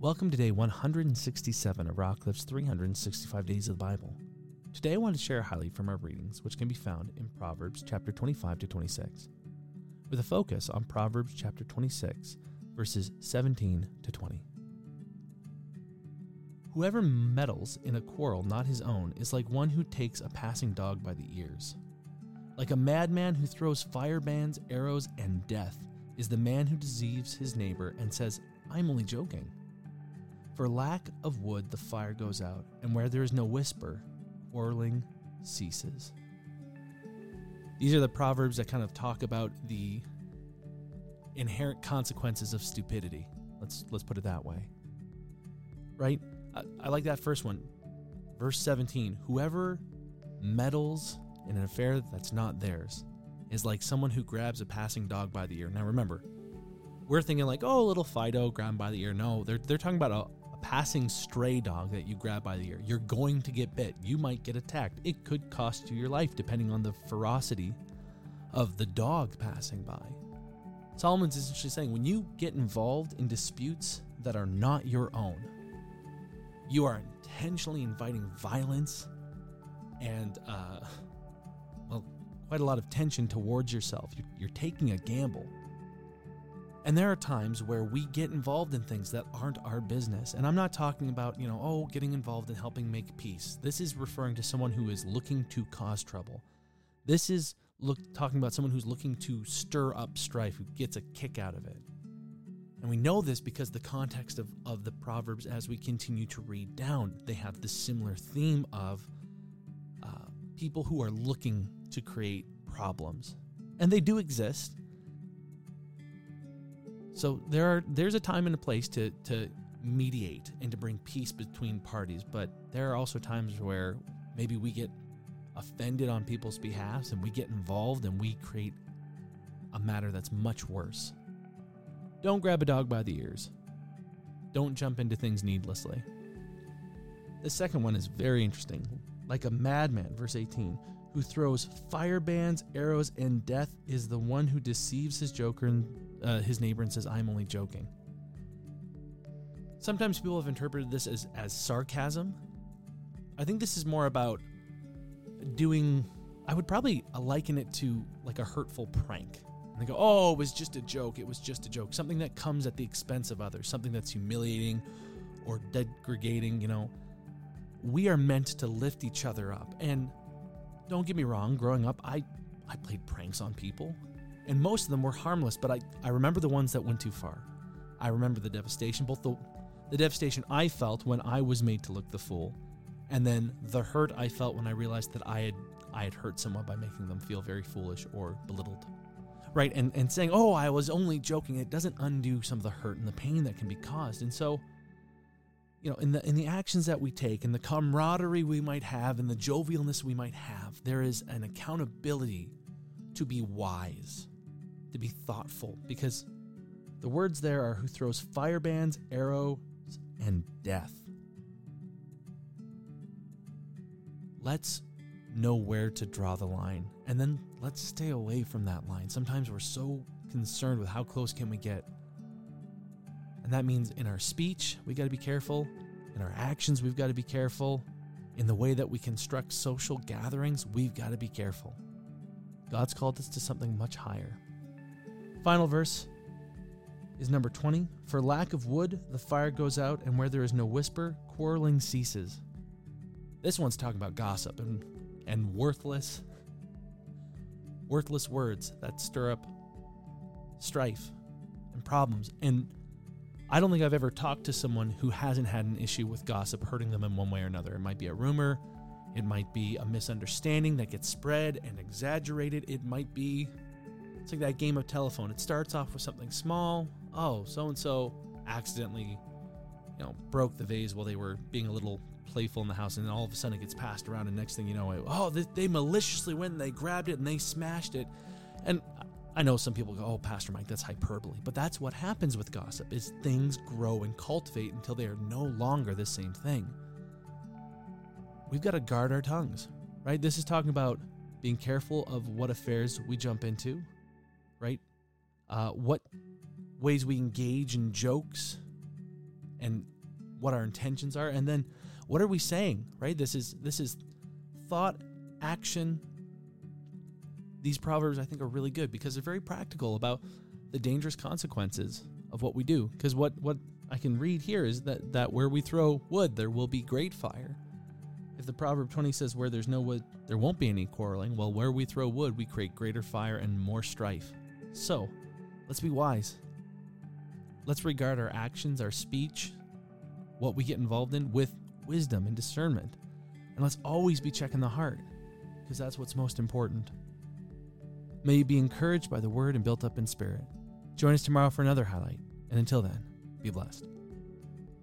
Welcome to day 167 of Rockcliffe's 365 Days of the Bible. Today I want to share a highlight from our readings, which can be found in Proverbs chapter 25 to 26, with a focus on Proverbs chapter 26, verses 17 to 20. Whoever meddles in a quarrel not his own is like one who takes a passing dog by the ears. Like a madman who throws firebrands, arrows, and death is the man who deceives his neighbor and says, I'm only joking. For lack of wood, the fire goes out, and where there is no whisper, quarreling ceases. These are the proverbs that kind of talk about the inherent consequences of stupidity. Let's let's put it that way. Right? I, I like that first one. Verse 17, whoever meddles in an affair that's not theirs is like someone who grabs a passing dog by the ear. Now remember, we're thinking like, oh, little Fido grabbed by the ear. No, they're they're talking about passing stray dog that you grab by the ear. You're going to get bit. You might get attacked. It could cost you your life depending on the ferocity of the dog passing by. Solomon's essentially saying when you get involved in disputes that are not your own, you are intentionally inviting violence and, uh, well, quite a lot of tension towards yourself. You're, you're taking a gamble. And there are times where we get involved in things that aren't our business. And I'm not talking about, you know, oh, getting involved in helping make peace. This is referring to someone who is looking to cause trouble. This is look talking about someone who's looking to stir up strife, who gets a kick out of it. And we know this because the context of, of the Proverbs, as we continue to read down, they have this similar theme of uh, people who are looking to create problems. And they do exist. So there are there's a time and a place to to mediate and to bring peace between parties, but there are also times where maybe we get offended on people's behalves and we get involved and we create a matter that's much worse. Don't grab a dog by the ears. Don't jump into things needlessly. The second one is very interesting. Like a madman, verse 18, who throws firebrands, arrows, and death is the one who deceives his joker and uh, his neighbor and says, "I'm only joking." Sometimes people have interpreted this as as sarcasm. I think this is more about doing. I would probably liken it to like a hurtful prank. And they go, "Oh, it was just a joke. It was just a joke. Something that comes at the expense of others. Something that's humiliating or degrading." You know, we are meant to lift each other up and don't get me wrong, growing up, I, I played pranks on people, and most of them were harmless, but I, I remember the ones that went too far. I remember the devastation, both the, the devastation I felt when I was made to look the fool, and then the hurt I felt when I realized that I had I had hurt someone by making them feel very foolish or belittled. Right? And and saying, "Oh, I was only joking," it doesn't undo some of the hurt and the pain that can be caused. And so you know, in the in the actions that we take, in the camaraderie we might have, in the jovialness we might have, there is an accountability to be wise, to be thoughtful, because the words there are who throws firebrands, arrows, and death. Let's know where to draw the line, and then let's stay away from that line. Sometimes we're so concerned with how close can we get and that means in our speech, we got to be careful. In our actions, we've got to be careful. In the way that we construct social gatherings, we've got to be careful. God's called us to something much higher. Final verse is number 20. For lack of wood, the fire goes out, and where there is no whisper, quarreling ceases. This one's talking about gossip and, and worthless, worthless words that stir up strife and problems. And I don't think I've ever talked to someone who hasn't had an issue with gossip hurting them in one way or another. It might be a rumor, it might be a misunderstanding that gets spread and exaggerated. It might be it's like that game of telephone. It starts off with something small. Oh, so and so accidentally, you know, broke the vase while they were being a little playful in the house, and then all of a sudden it gets passed around, and next thing you know, oh, they, they maliciously went and they grabbed it and they smashed it. And I know some people go, "Oh, Pastor Mike, that's hyperbole," but that's what happens with gossip: is things grow and cultivate until they are no longer the same thing. We've got to guard our tongues, right? This is talking about being careful of what affairs we jump into, right? Uh, what ways we engage in jokes, and what our intentions are. And then what are we saying right? This is this is thought action. These proverbs i think are really good because they're very practical about the dangerous consequences of what we do. Because what what i can read here is that that where we throw wood there will be great fire. If the proverb 20 says where there's no wood there won't be any quarreling well where we throw wood we create greater fire and more strife so let's be wise let's regard our actions our speech what we get involved in with wisdom and discernment and let's always be checking the heart because that's what's most important may you be encouraged by the word and built up in spirit Join us tomorrow for another highlight. And until then, be blessed.